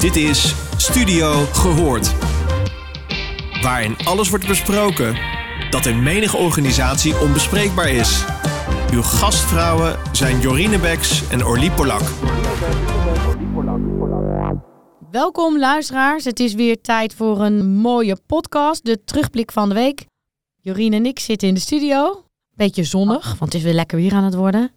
Dit is Studio Gehoord. Waarin alles wordt besproken dat in menige organisatie onbespreekbaar is. Uw gastvrouwen zijn Jorine Beks en Orlie Polak. Welkom luisteraars, het is weer tijd voor een mooie podcast, de terugblik van de week. Jorine en ik zitten in de studio, beetje zonnig, want het is weer lekker weer aan het worden.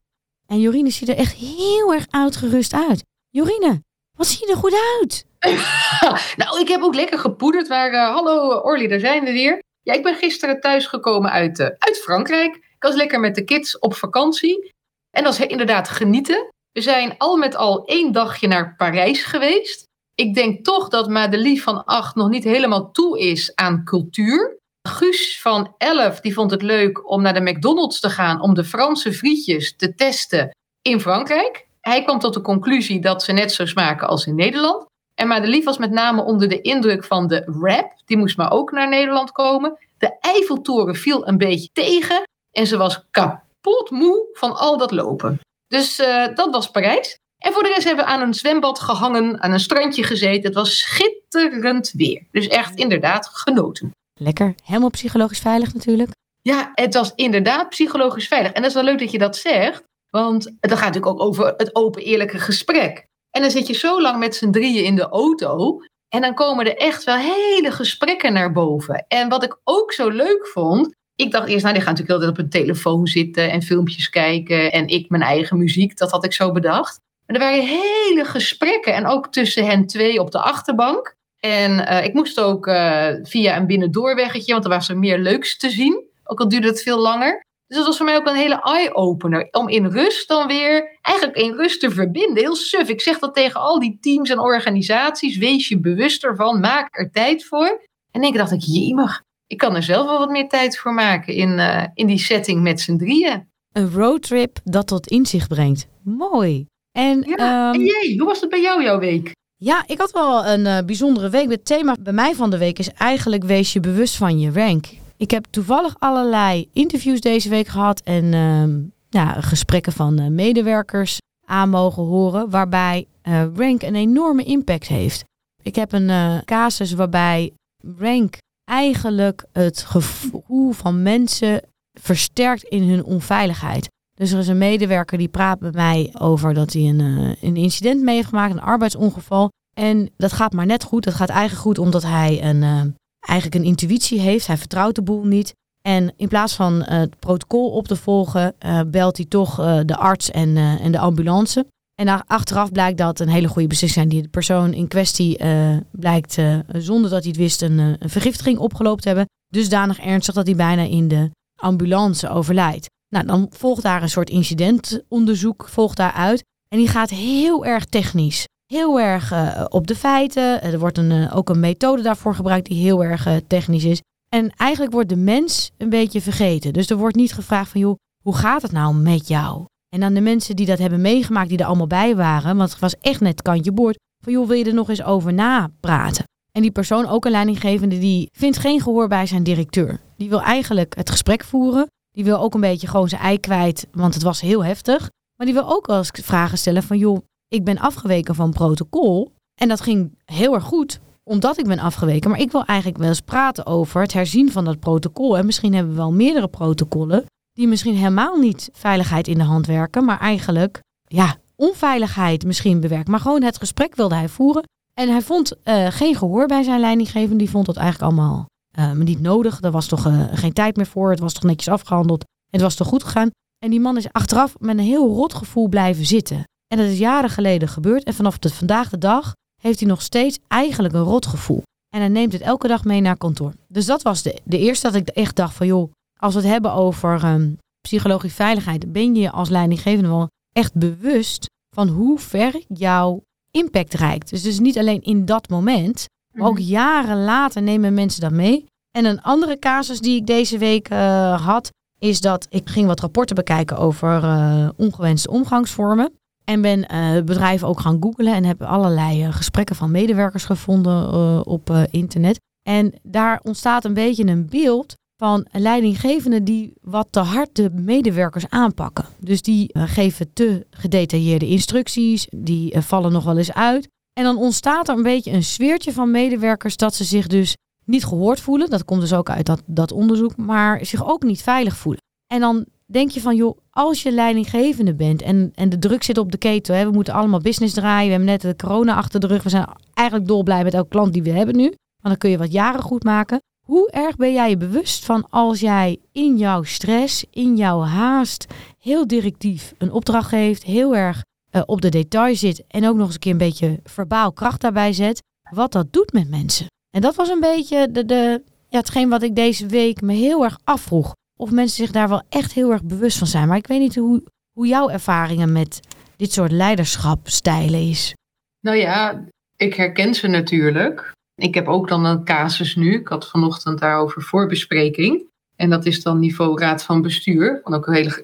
En Jorine ziet er echt heel erg uitgerust uit. Jorine, wat zie je er goed uit? nou, ik heb ook lekker gepoederd. Maar uh, hallo Orly, daar zijn we weer. Ja, ik ben gisteren thuisgekomen uit, uh, uit Frankrijk. Ik was lekker met de kids op vakantie. En dat is inderdaad genieten. We zijn al met al één dagje naar Parijs geweest. Ik denk toch dat Madeleine van 8 nog niet helemaal toe is aan cultuur. Guus van 11 die vond het leuk om naar de McDonald's te gaan om de Franse frietjes te testen in Frankrijk. Hij kwam tot de conclusie dat ze net zo smaken als in Nederland. En Madeleine was met name onder de indruk van de rap. Die moest maar ook naar Nederland komen. De Eiffeltoren viel een beetje tegen. En ze was kapot moe van al dat lopen. Dus uh, dat was Parijs. En voor de rest hebben we aan een zwembad gehangen, aan een strandje gezeten. Het was schitterend weer. Dus echt inderdaad genoten. Lekker. Helemaal psychologisch veilig natuurlijk. Ja, het was inderdaad psychologisch veilig. En dat is wel leuk dat je dat zegt. Want het gaat natuurlijk ook over het open, eerlijke gesprek. En dan zit je zo lang met z'n drieën in de auto. En dan komen er echt wel hele gesprekken naar boven. En wat ik ook zo leuk vond. Ik dacht eerst, nou, die gaan natuurlijk altijd op een telefoon zitten en filmpjes kijken. En ik mijn eigen muziek, dat had ik zo bedacht. Maar er waren hele gesprekken. En ook tussen hen twee op de achterbank. En uh, ik moest ook uh, via een binnendoorweggetje, want er was er meer leuks te zien. Ook al duurde het veel langer. Dus dat was voor mij ook een hele eye-opener. Om in rust dan weer, eigenlijk in rust te verbinden. Heel suf. Ik zeg dat tegen al die teams en organisaties. Wees je bewust ervan. Maak er tijd voor. En ik dacht ik, jemig. Ik kan er zelf wel wat meer tijd voor maken in, uh, in die setting met z'n drieën. Een roadtrip dat tot inzicht brengt. Mooi. En, ja, um, en jij, hoe was het bij jou jouw week? Ja, ik had wel een uh, bijzondere week. Het thema bij mij van de week is eigenlijk wees je bewust van je rank. Ik heb toevallig allerlei interviews deze week gehad en uh, ja, gesprekken van uh, medewerkers aan mogen horen, waarbij uh, rank een enorme impact heeft. Ik heb een casus waarbij rank eigenlijk het gevoel van mensen versterkt in hun onveiligheid. Dus er is een medewerker die praat met mij over dat hij een, een incident mee heeft gemaakt, een arbeidsongeval. En dat gaat maar net goed. Dat gaat eigenlijk goed omdat hij een, eigenlijk een intuïtie heeft. Hij vertrouwt de boel niet. En in plaats van uh, het protocol op te volgen, uh, belt hij toch uh, de arts en, en de ambulance. En achteraf blijkt dat een hele goede beslissing. Die de persoon in kwestie blijkt, zonder dat hij het wist, een, een vergiftiging opgelopen te hebben. Dusdanig ernstig dat hij bijna in de ambulance overlijdt. Nou, dan volgt daar een soort incidentonderzoek volgt daaruit. En die gaat heel erg technisch heel erg uh, op de feiten. Er wordt een, uh, ook een methode daarvoor gebruikt die heel erg technisch is. En eigenlijk wordt de mens een beetje vergeten. Dus er wordt niet gevraagd van, joh, hoe gaat het nou met jou? En dan de mensen die dat hebben meegemaakt, die er allemaal bij waren, want het was echt net kantje boord, van joh, wil je er nog eens over napraten? En die persoon, ook een leidinggevende, die vindt geen gehoor bij zijn directeur. Die wil eigenlijk het gesprek voeren. Die wil ook een beetje gewoon zijn ei kwijt, want het was heel heftig. Maar die wil ook wel eens vragen stellen van joh, ik ben afgeweken van protocol. En dat ging heel erg goed, omdat ik ben afgeweken. Maar ik wil eigenlijk wel eens praten over het herzien van dat protocol. En misschien hebben we wel meerdere protocollen die misschien helemaal niet veiligheid in de hand werken, maar eigenlijk ja, onveiligheid misschien bewerken. Maar gewoon het gesprek wilde hij voeren. En hij vond uh, geen gehoor bij zijn leidinggevende. Die vond dat eigenlijk allemaal uh, niet nodig. Er was toch uh, geen tijd meer voor. Het was toch netjes afgehandeld. Het was toch goed gegaan. En die man is achteraf met een heel rot gevoel blijven zitten. En dat is jaren geleden gebeurd. En vanaf de, vandaag de dag heeft hij nog steeds eigenlijk een rotgevoel. En hij neemt het elke dag mee naar kantoor. Dus dat was de, de eerste dat ik echt dacht van joh, als we het hebben over um, psychologische veiligheid, ben je als leidinggevende wel echt bewust van hoe ver jouw impact reikt. Dus, dus niet alleen in dat moment, maar ook jaren later nemen mensen dat mee. En een andere casus die ik deze week uh, had, is dat ik ging wat rapporten bekijken over uh, ongewenste omgangsvormen. En ben uh, het ook gaan googlen en heb allerlei uh, gesprekken van medewerkers gevonden uh, op internet. En daar ontstaat een beetje een beeld van leidinggevenden die wat te hard de medewerkers aanpakken. Dus die geven te gedetailleerde instructies, die vallen nog wel eens uit. En dan ontstaat er een beetje een sfeertje van medewerkers dat ze zich dus niet gehoord voelen. Dat komt dus ook uit dat, dat onderzoek, maar zich ook niet veilig voelen. En dan denk je van, joh, als je leidinggevende bent en, en de druk zit op de ketel, hè, we moeten allemaal business draaien, we hebben net de corona achter de rug, we zijn eigenlijk dolblij met elke klant die we hebben nu, want dan kun je wat jaren goed maken. Hoe erg ben jij je bewust van als jij in jouw stress, in jouw haast, heel directief een opdracht geeft, heel erg uh, op de detail zit en ook nog eens een keer een beetje verbaal kracht daarbij zet, wat dat doet met mensen? En dat was een beetje de, de, ja, hetgeen wat ik deze week me heel erg afvroeg. Of mensen zich daar wel echt heel erg bewust van zijn. Maar ik weet niet hoe, hoe jouw ervaringen met dit soort leiderschapstijlen is. Nou ja, ik herken ze natuurlijk. Ik heb ook dan een casus nu. Ik had vanochtend daarover voorbespreking. En dat is dan niveau raad van bestuur, van ook een hele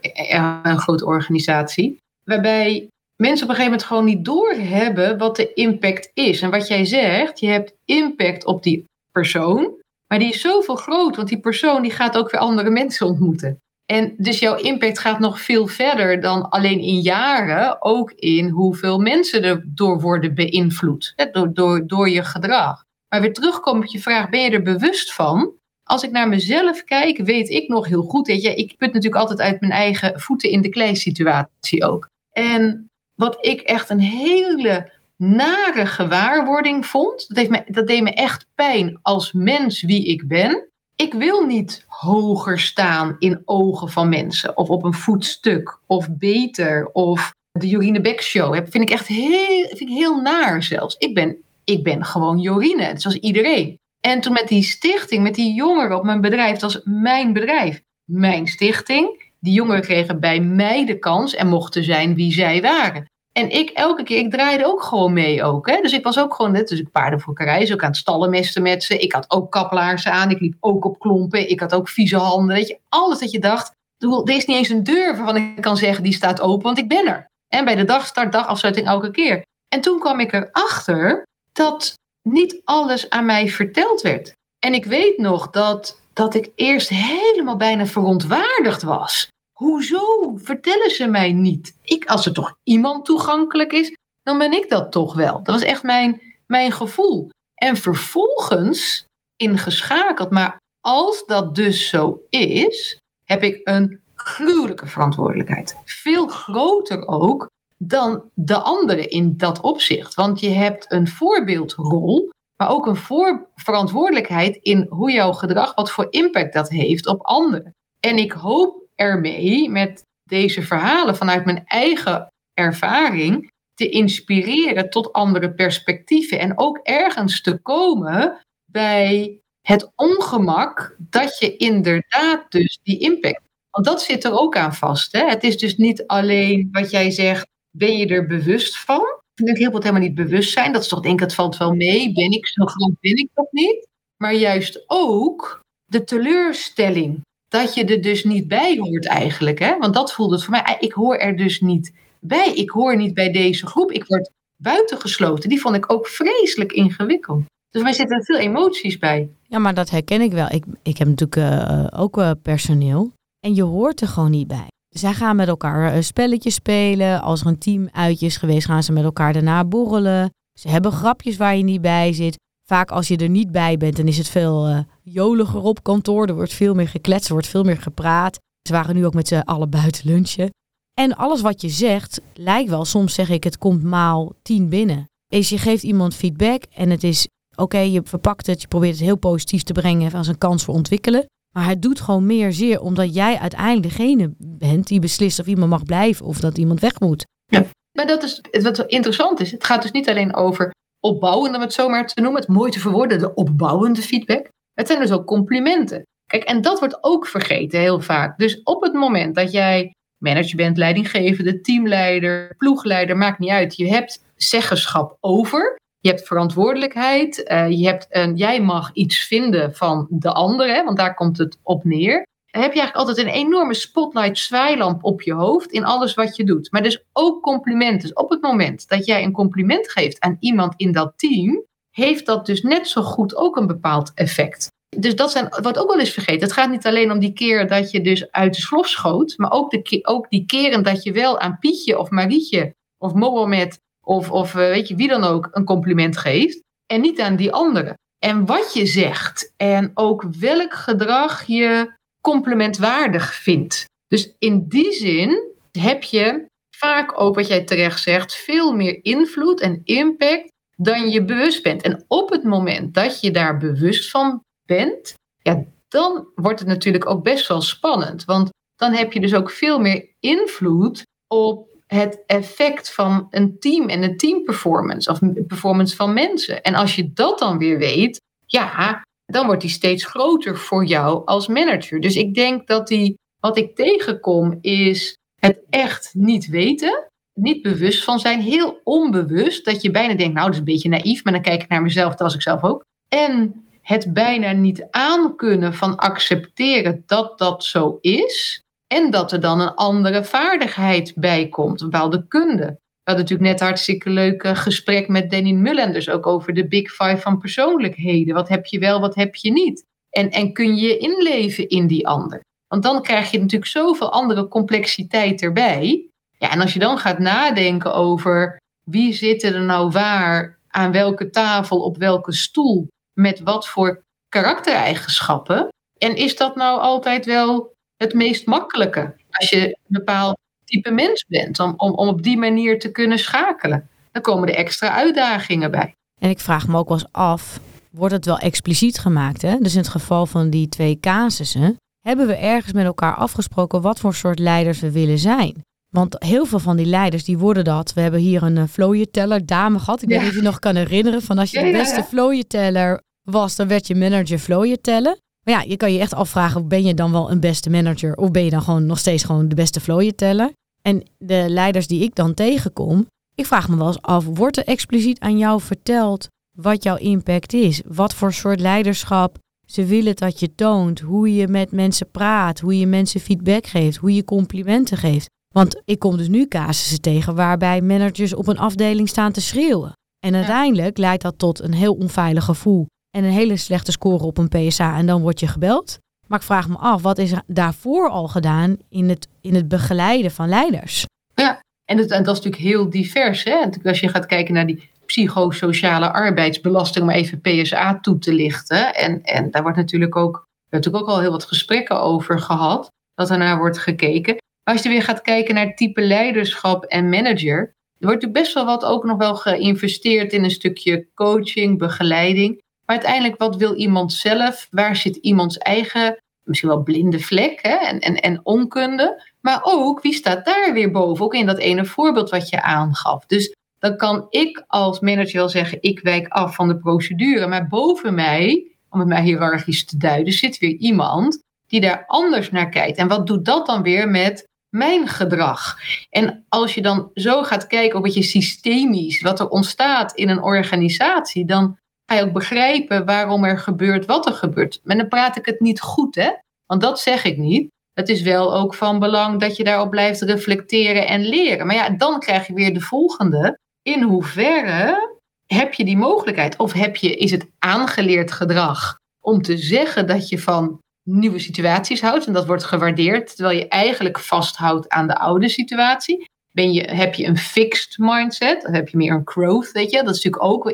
een grote organisatie. Waarbij mensen op een gegeven moment gewoon niet doorhebben wat de impact is. En wat jij zegt, je hebt impact op die persoon, maar die is zoveel groot, want die persoon die gaat ook weer andere mensen ontmoeten. En dus jouw impact gaat nog veel verder dan alleen in jaren, ook in hoeveel mensen er door worden beïnvloed, door, door, door je gedrag. Maar weer terugkomen op je vraag, ben je er bewust van? Als ik naar mezelf kijk, weet ik nog heel goed, weet je, ik put natuurlijk altijd uit mijn eigen voeten in de klei situatie ook. En wat ik echt een hele nare gewaarwording vond. Dat, heeft me, dat deed me echt pijn als mens wie ik ben. Ik wil niet hoger staan in ogen van mensen. Of op een voetstuk. Of beter. Of de Jorine Beck show. Vind ik echt heel, vind ik heel naar zelfs. Ik ben, ik ben gewoon Jorine. Zoals iedereen. En toen met die stichting, met die jongeren op mijn bedrijf. Dat was mijn bedrijf. Mijn stichting. Die jongeren kregen bij mij de kans en mochten zijn wie zij waren. En ik elke keer, ik draaide ook gewoon mee ook. Hè? Dus ik was ook gewoon net, dus ik paardenfokkerij, dus ook aan het stallenmesten met ze. Ik had ook kaplaarzen aan, ik liep ook op klompen. Ik had ook vieze handen, weet je. Alles dat je dacht, er is niet eens een deur waarvan ik kan zeggen, die staat open, want ik ben er. En bij de dagstart, dagafsluiting elke keer. En toen kwam ik erachter dat niet alles aan mij verteld werd. En ik weet nog dat, dat ik eerst helemaal bijna verontwaardigd was. Hoezo vertellen ze mij niet? Ik, als er toch iemand toegankelijk is, dan ben ik dat toch wel. Dat was echt mijn, mijn gevoel. En vervolgens ingeschakeld. Maar als dat dus zo is, heb ik een gruwelijke verantwoordelijkheid. Veel groter ook dan de anderen in dat opzicht. Want je hebt een voorbeeldrol, maar ook een voor verantwoordelijkheid in hoe jouw gedrag, wat voor impact dat heeft op anderen. En ik hoop ermee met deze verhalen vanuit mijn eigen ervaring te inspireren tot andere perspectieven. En ook ergens te komen bij het ongemak dat je inderdaad dus die impact. Want dat zit er ook aan vast. Hè? Het is dus niet alleen wat jij zegt, ben je er bewust van? Ik denk heel veel helemaal niet bewust zijn. Dat is toch denk ik, het valt wel mee. Ben ik zo groot, ben ik toch niet? Maar juist ook de teleurstelling dat je er dus niet bij hoort eigenlijk. Hè? Want dat voelde het voor mij. Ik hoor er dus niet bij. Ik hoor niet bij deze groep. Ik word buitengesloten. Die vond ik ook vreselijk ingewikkeld. Dus mij zitten er veel emoties bij. Ja, maar dat herken ik wel. Ik, ik heb natuurlijk uh, ook uh, personeel. En je hoort er gewoon niet bij. Zij gaan met elkaar uh, spelletjes spelen. Als er een team uitje is geweest, gaan ze met elkaar daarna borrelen. Ze hebben grapjes waar je niet bij zit. Vaak als je er niet bij bent, dan is het veel uh, joliger op kantoor. Er wordt veel meer gekletst, er wordt veel meer gepraat. Ze waren nu ook met z'n allen buiten lunchen. En alles wat je zegt, lijkt wel, soms zeg ik het komt maal tien binnen. Is je geeft iemand feedback en het is oké, je verpakt het, je probeert het heel positief te brengen als een kans voor ontwikkelen. Maar het doet gewoon meer zeer omdat jij uiteindelijk degene bent die beslist of iemand mag blijven of dat iemand weg moet. Ja, maar dat is wat interessant is. Het gaat dus niet alleen over opbouwende, om het zomaar te noemen, het mooi te verwoorden, de opbouwende feedback. Het zijn dus ook complimenten. Kijk, en dat wordt ook vergeten heel vaak. Dus op het moment dat jij manager bent, leidinggevende, teamleider, ploegleider, maakt niet uit. Je hebt zeggenschap over. Je hebt verantwoordelijkheid. Uh, je hebt een, jij mag iets vinden van de ander, want daar komt het op neer. Heb je eigenlijk altijd een enorme spotlight zwaailamp op je hoofd in alles wat je doet. Maar dus ook complimenten. Dus op het moment dat jij een compliment geeft aan iemand in dat team, heeft dat dus net zo goed ook een bepaald effect. Dus dat zijn, wordt ook wel eens vergeten. Het gaat niet alleen om die keer dat je dus uit de slof schoot, maar ook, de, ook die keren dat je wel aan Pietje of Marietje of Mohamed of, of eh, weet je, wie dan ook een compliment geeft. En niet aan die andere. En wat je zegt en ook welk gedrag je complimentwaardig vindt. Dus in die zin heb je vaak ook wat jij terecht zegt, veel meer invloed en impact dan je bewust bent. En op het moment dat je daar bewust van bent, ja, dan wordt het natuurlijk ook best wel spannend. Want dan heb je dus ook veel meer invloed op het effect van een team en een teamperformance of performance van mensen. En als je dat dan weer weet, ja, dan wordt die steeds groter voor jou als manager. Dus ik denk dat die, wat ik tegenkom, is het echt niet weten. Niet bewust van zijn, heel onbewust. Dat je bijna denkt, nou, dat is een beetje naïef, maar dan kijk ik naar mezelf, dat was ik zelf ook. En het bijna niet aankunnen van accepteren dat dat zo is. En dat er dan een andere vaardigheid bij komt, een bepaalde kunde. Hadden natuurlijk net hartstikke leuk gesprek met Danny Mullenders ook over de Big Five van persoonlijkheden. Wat heb je wel, wat heb je niet? En, en kun je inleven in die ander? Want dan krijg je natuurlijk zoveel andere complexiteit erbij. Ja, en als je dan gaat nadenken over wie zit er nou waar, aan welke tafel, op welke stoel, met wat voor karaktereigenschappen. En is dat nou altijd wel het meest makkelijke als je een bepaald type mens bent, om, om, om op die manier te kunnen schakelen? Dan komen er extra uitdagingen bij. En ik vraag me ook wel eens af, wordt het wel expliciet gemaakt? Hè? Dus in het geval van die twee casussen, hebben we ergens met elkaar afgesproken wat voor soort leiders we willen zijn? Want heel veel van die leiders die worden dat. We hebben hier een uh, teller dame gehad. Ik weet niet of je nog kan herinneren. Van als je de beste teller was, dan werd je manager tellen. Maar ja, je kan je echt afvragen, ben je dan wel een beste manager? Of ben je dan gewoon nog steeds gewoon de beste teller? En de leiders die ik dan tegenkom, ik vraag me wel eens af, wordt er expliciet aan jou verteld wat jouw impact is? Wat voor soort leiderschap ze willen dat je toont, hoe je met mensen praat, hoe je mensen feedback geeft, hoe je complimenten geeft. Want ik kom dus nu casussen tegen waarbij managers op een afdeling staan te schreeuwen. En uiteindelijk leidt dat tot een heel onveilig gevoel en een hele slechte score op een PSA en dan word je gebeld. Maar ik vraag me af, wat is er daarvoor al gedaan in het, in het begeleiden van leiders? Ja, en, het, dat is natuurlijk heel divers. Hè? Als je gaat kijken naar die psychosociale arbeidsbelasting, om even PSA toe te lichten. En, en daar wordt natuurlijk ook, natuurlijk ook al heel wat gesprekken over gehad, dat ernaar wordt gekeken. Maar als je weer gaat kijken naar type leiderschap en manager, er wordt natuurlijk best wel wat ook nog wel geïnvesteerd in een stukje coaching, begeleiding. Maar uiteindelijk, wat wil iemand zelf? Waar zit iemands eigen, misschien wel blinde vlek hè? En, en, en onkunde? Maar ook, wie staat daar weer boven? Ook in dat ene voorbeeld wat je aangaf. Dus dan kan ik als manager wel zeggen, ik wijk af van de procedure. Maar boven mij, om het maar hiërarchisch te duiden, zit weer iemand die daar anders naar kijkt. En wat doet dat dan weer met mijn gedrag? En als je dan zo gaat kijken op wat je systemisch, wat er ontstaat in een organisatie, dan ga je ook begrijpen waarom er gebeurt wat er gebeurt. Maar dan praat ik het niet goed, hè? Want dat zeg ik niet. Het is wel ook van belang dat je daarop blijft reflecteren en leren. Maar ja, dan krijg je weer de volgende. In hoeverre heb je die mogelijkheid? Of heb je, is het aangeleerd gedrag om te zeggen dat je van nieuwe situaties houdt en dat wordt gewaardeerd, terwijl je eigenlijk vasthoudt aan de oude situatie? Ben je, heb je een fixed mindset? Of heb je meer een growth? Weet je? Dat is natuurlijk ook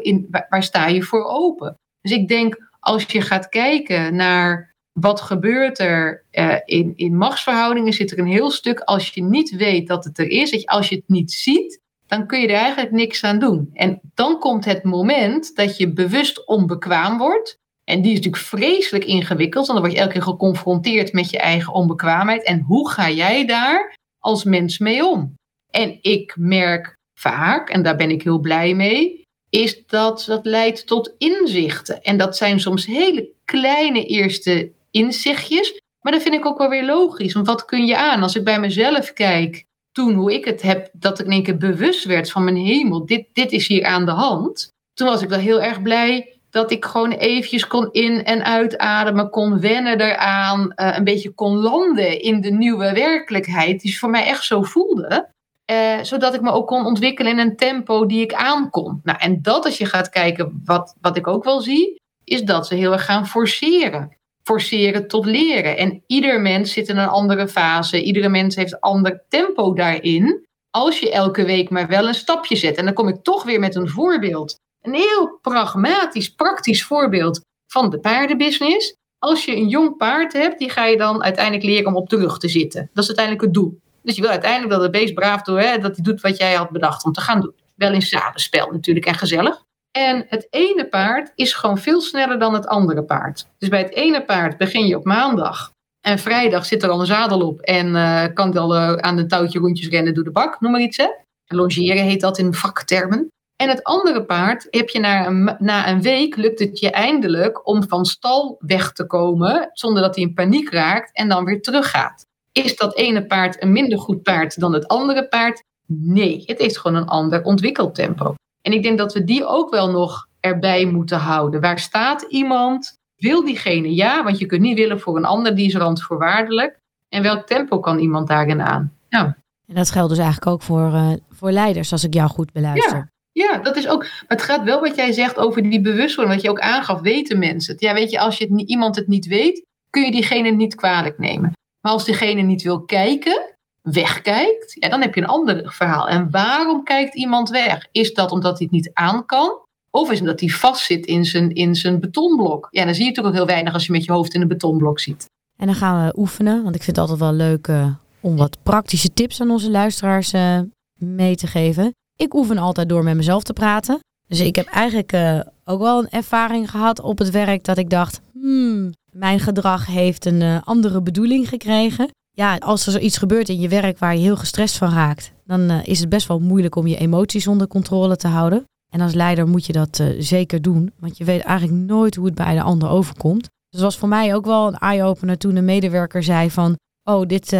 waar, sta je voor open? Dus ik denk, als je gaat kijken naar wat gebeurt er uh, in, in machtsverhoudingen, zit er een heel stuk als je niet weet dat het er is, dat als je het niet ziet, dan kun je er eigenlijk niks aan doen. En dan komt het moment dat je bewust onbekwaam wordt. En die is natuurlijk vreselijk ingewikkeld, want dan word je elke keer geconfronteerd met je eigen onbekwaamheid. En hoe ga jij daar als mens mee om? En ik merk vaak, en daar ben ik heel blij mee, is dat dat leidt tot inzichten. En dat zijn soms hele kleine eerste inzichtjes, maar dat vind ik ook wel weer logisch. Want wat kun je aan? Als ik bij mezelf kijk, toen hoe ik het heb, dat ik in één keer bewust werd van mijn hemel, dit, dit is hier aan de hand. Toen was ik wel heel erg blij dat ik gewoon eventjes kon in- en uitademen, kon wennen eraan, uh, een beetje kon landen in de nieuwe werkelijkheid, die voor mij echt zo voelde. Uh, zodat ik me ook kon ontwikkelen in een tempo die ik aankon. Nou, en dat als je gaat kijken, wat, wat ik ook wel zie, is dat ze heel erg gaan forceren. Forceren tot leren. En ieder mens zit in een andere fase. Iedere mens heeft ander tempo daarin. als je elke week maar wel een stapje zet. En dan kom ik toch weer met een voorbeeld. Een heel pragmatisch, praktisch voorbeeld van de paardenbusiness. Als je een jong paard hebt, die ga je dan uiteindelijk leren om op de rug te zitten. Dat is uiteindelijk het doel. Dus je wil uiteindelijk dat het beest braaf doet, hè, dat hij doet wat jij had bedacht om te gaan doen. Wel in zadenspel natuurlijk en gezellig. En het ene paard is gewoon veel sneller dan het andere paard. Dus bij het ene paard begin je op maandag. En vrijdag zit er al een zadel op en uh, kan wel uh, aan een touwtje rondjes rennen door de bak, noem maar iets. Hè? Longeren heet dat in vaktermen. En het andere paard heb je na na een week lukt het je eindelijk om van stal weg te komen zonder dat hij in paniek raakt en dan weer teruggaat. Is dat ene paard een minder goed paard dan het andere paard? Nee, het heeft gewoon een ander ontwikkeltempo. En ik denk dat we die ook wel nog erbij moeten houden. Waar staat iemand? Wil diegene ja? Want je kunt niet willen voor een ander, die is randvoorwaardelijk. En welk tempo kan iemand daarin aan? Ja. En dat geldt dus eigenlijk ook voor, uh, voor leiders, als ik jou goed beluister. Ja. Ja, dat is ook. Maar het gaat wel wat jij zegt over die bewustwording, wat je ook aangaf, weten mensen het. Ja, weet je, als je het, iemand het niet weet, kun je diegene niet kwalijk nemen. Maar als diegene niet wil kijken, wegkijkt, ja, dan heb je een ander verhaal. En waarom kijkt iemand weg? Is dat omdat hij het niet aan kan? Of is het omdat hij vastzit in zijn, in zijn betonblok? Ja, dan zie je toch ook heel weinig als je met je hoofd in een betonblok zit. En dan gaan we oefenen, want ik vind het altijd wel leuk uh, om wat praktische tips aan onze luisteraars uh, mee te geven. Ik oefen altijd door met mezelf te praten. Dus ik heb eigenlijk uh, ook wel een ervaring gehad op het werk dat ik dacht, hmm, mijn gedrag heeft een andere bedoeling gekregen ja, als er zoiets gebeurt in je werk waar je heel gestrest van raakt, dan uh, is het best wel moeilijk om je emoties onder controle te houden. En als leider moet je dat uh, zeker doen, want je weet eigenlijk nooit hoe het bij de ander overkomt. Dus het was voor mij ook wel een eye-opener toen een medewerker zei van, oh, dit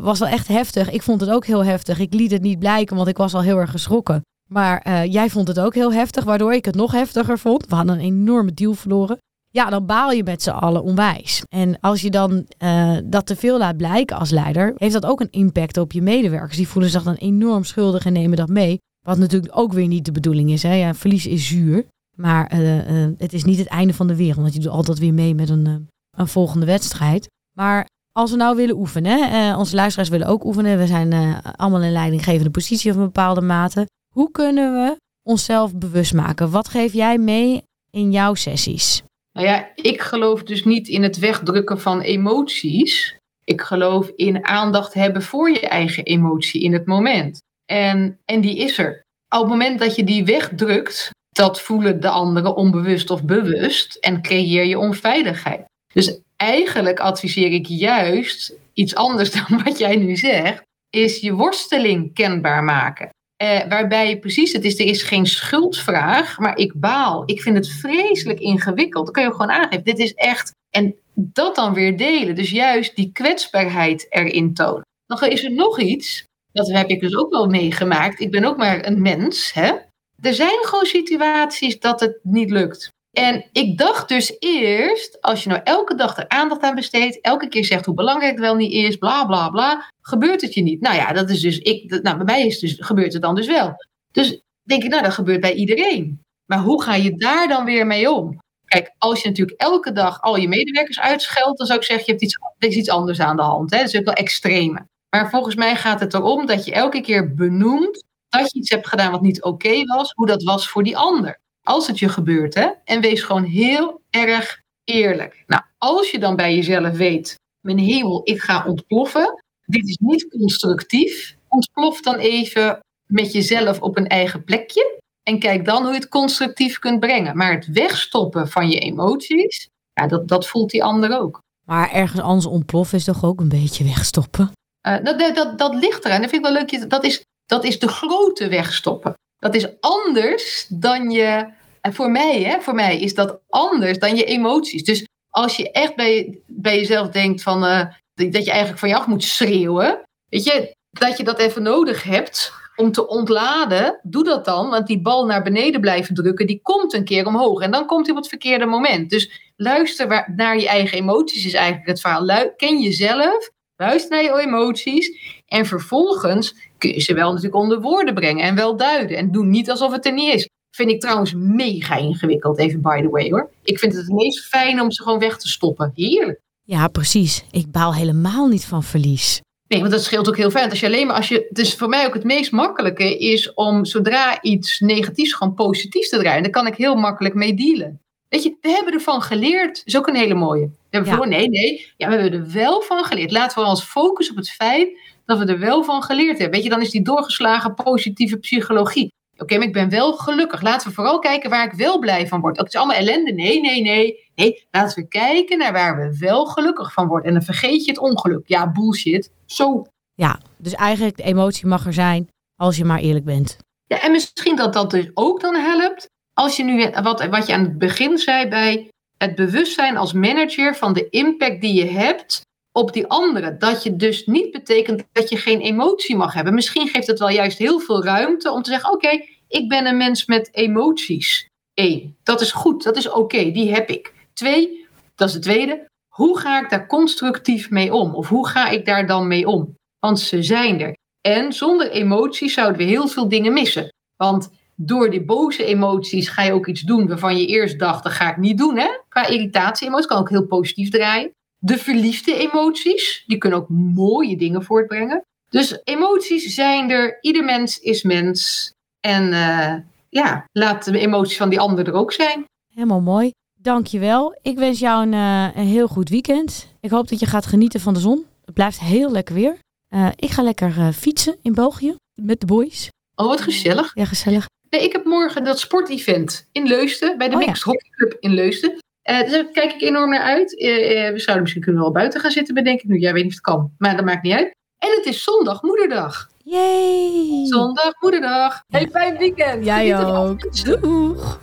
was wel echt heftig. Ik vond het ook heel heftig. Ik liet het niet blijken, want ik was al heel erg geschrokken. Maar jij vond het ook heel heftig, waardoor ik het nog heftiger vond. We hadden een enorme deal verloren ja, dan baal je met z'n allen onwijs. En als je dan uh, dat te veel laat blijken als leider, heeft dat ook een impact op je medewerkers. Die voelen zich dan enorm schuldig en nemen dat mee. Wat natuurlijk ook weer niet de bedoeling is. Hè? Ja, verlies is zuur. Maar uh, uh, het is niet het einde van de wereld. Want je doet altijd weer mee met een, een volgende wedstrijd. Maar als we nou willen oefenen, onze luisteraars willen ook oefenen. We zijn allemaal in leidinggevende positie of een bepaalde mate. Hoe kunnen we onszelf bewust maken? Wat geef jij mee in jouw sessies? Nou ja, ik geloof dus niet in het wegdrukken van emoties. Ik geloof in aandacht hebben voor je eigen emotie in het moment. En, en die is er. Op het moment dat je die wegdrukt, dat voelen de anderen onbewust of bewust en creëer je onveiligheid. Dus eigenlijk adviseer ik juist iets anders dan wat jij nu zegt, is je worsteling kenbaar maken. Eh, waarbij precies het is, er is geen schuldvraag, maar ik baal. Ik vind het vreselijk ingewikkeld. Dan kun je gewoon aangeven, dit is echt. En dat dan weer delen. Dus juist die kwetsbaarheid erin tonen. Dan is er nog iets, dat heb ik dus ook wel meegemaakt. Ik ben ook maar een mens. Hè? Er zijn gewoon situaties dat het niet lukt. En ik dacht dus eerst, als je nou elke dag er aandacht aan besteedt, elke keer zegt hoe belangrijk het wel niet is, bla bla bla, gebeurt het je niet. Nou ja, dat is dus, ik, nou, bij mij is dus, gebeurt het dan dus wel. Dus denk ik, nou, dat gebeurt bij iedereen. Maar hoe ga je daar dan weer mee om? Kijk, als je natuurlijk elke dag al je medewerkers uitscheldt, dan zou ik zeggen, je hebt iets, er is iets anders aan de hand. Hè? Dat is ook wel extreme. Maar volgens mij gaat het erom dat je elke keer benoemt dat je iets hebt gedaan wat niet oké was, hoe dat was voor die ander als het je gebeurt. Hè? En wees gewoon heel erg eerlijk. Nou, als je dan bij jezelf weet, mijn hemel, ik ga ontploffen. Dit is niet constructief. Ontplof dan even met jezelf op een eigen plekje. En kijk dan hoe je het constructief kunt brengen. Maar het wegstoppen van je emoties, ja, dat, dat voelt die ander ook. Maar ergens anders ontploffen is toch ook een beetje wegstoppen? Uh, dat, dat, dat ligt eraan. Dat vind ik wel leuk. Dat is, dat is de grote wegstoppen. Dat is anders dan je. En voor mij, hè, voor mij is dat anders dan je emoties. Dus als je echt bij, bij jezelf denkt van, uh, dat je eigenlijk van je af moet schreeuwen, weet je, dat je dat even nodig hebt om te ontladen, doe dat dan. Want die bal naar beneden blijven drukken, die komt een keer omhoog. En dan komt hij op het verkeerde moment. Dus luister naar je eigen emoties is eigenlijk het verhaal. Ken jezelf, luister naar je emoties. En vervolgens kun je ze wel natuurlijk onder woorden brengen en wel duiden. En doe niet alsof het er niet is. Vind ik trouwens mega ingewikkeld, even by the way hoor. Ik vind het het meest fijn om ze gewoon weg te stoppen. Heerlijk. Ja, precies. Ik baal helemaal niet van verlies. Nee, want dat scheelt ook heel fijn. Als je alleen maar als je. Dus voor mij ook het meest makkelijke is om zodra iets negatiefs gewoon positief te draaien. Daar kan ik heel makkelijk mee dealen. Weet je, we hebben ervan geleerd. Dat is ook een hele mooie. We hebben Ja. voor, nee, nee. Ja, we hebben er wel van geleerd. Laten we ons focussen op het feit dat we er wel van geleerd hebben. Weet je, dan is die doorgeslagen positieve psychologie. Oké, maar ik ben wel gelukkig. Laten we vooral kijken waar ik wel blij van word. Ook het is allemaal ellende. Nee, nee, nee. Nee, laten we kijken naar waar we wel gelukkig van worden. En dan vergeet je het ongeluk. Ja, bullshit. Zo. Ja, dus eigenlijk de emotie mag er zijn als je maar eerlijk bent. Ja, en misschien dat dat dus ook dan helpt. Als je nu, wat, wat je aan het begin zei bij het bewustzijn als manager van de impact die je hebt op die anderen. Dat je dus niet betekent dat je geen emotie mag hebben. Misschien geeft het wel juist heel veel ruimte om te zeggen: Oké, ik ben een mens met emoties. Eén, dat is goed, dat is oké, die heb ik. Twee, dat is de tweede. Hoe ga ik daar constructief mee om? Of hoe ga ik daar dan mee om? Want ze zijn er. En zonder emoties zouden we heel veel dingen missen. Want door die boze emoties ga je ook iets doen waarvan je eerst dacht, dat ga ik niet doen. Hè? Qua irritatie-emoties kan ook heel positief draaien. De verliefde emoties, die kunnen ook mooie dingen voortbrengen. Dus emoties zijn er, ieder mens is mens. En eh, ja, laat de emoties van die ander er ook zijn. Helemaal mooi. Dankjewel. Ik wens jou een, eh, een heel goed weekend. Ik hoop dat je gaat genieten van de zon. Het blijft heel lekker weer. Eh, ik ga lekker fietsen in België met de boys. Oh, wat gezellig. Ja, gezellig. Nee, ik heb morgen dat sportevent in Leusden, bij de Oh ja. Mixed Hockey Club in Leusden. Eh, dus daar kijk ik enorm naar uit. Eh, eh, we zouden misschien kunnen wel buiten gaan zitten, bedenk ik nu. Ja, weet niet of het kan, maar dat maakt niet uit. En het is zondag moederdag. Yay! Zondag moederdag. Hey, fijn weekend. Jij Geniet ook. Doeg.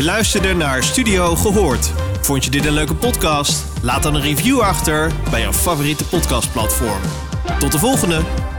Je luisterde naar Studio Gehoord. Vond je dit een leuke podcast? Laat dan een review achter bij jouw favoriete podcastplatform. Tot de volgende!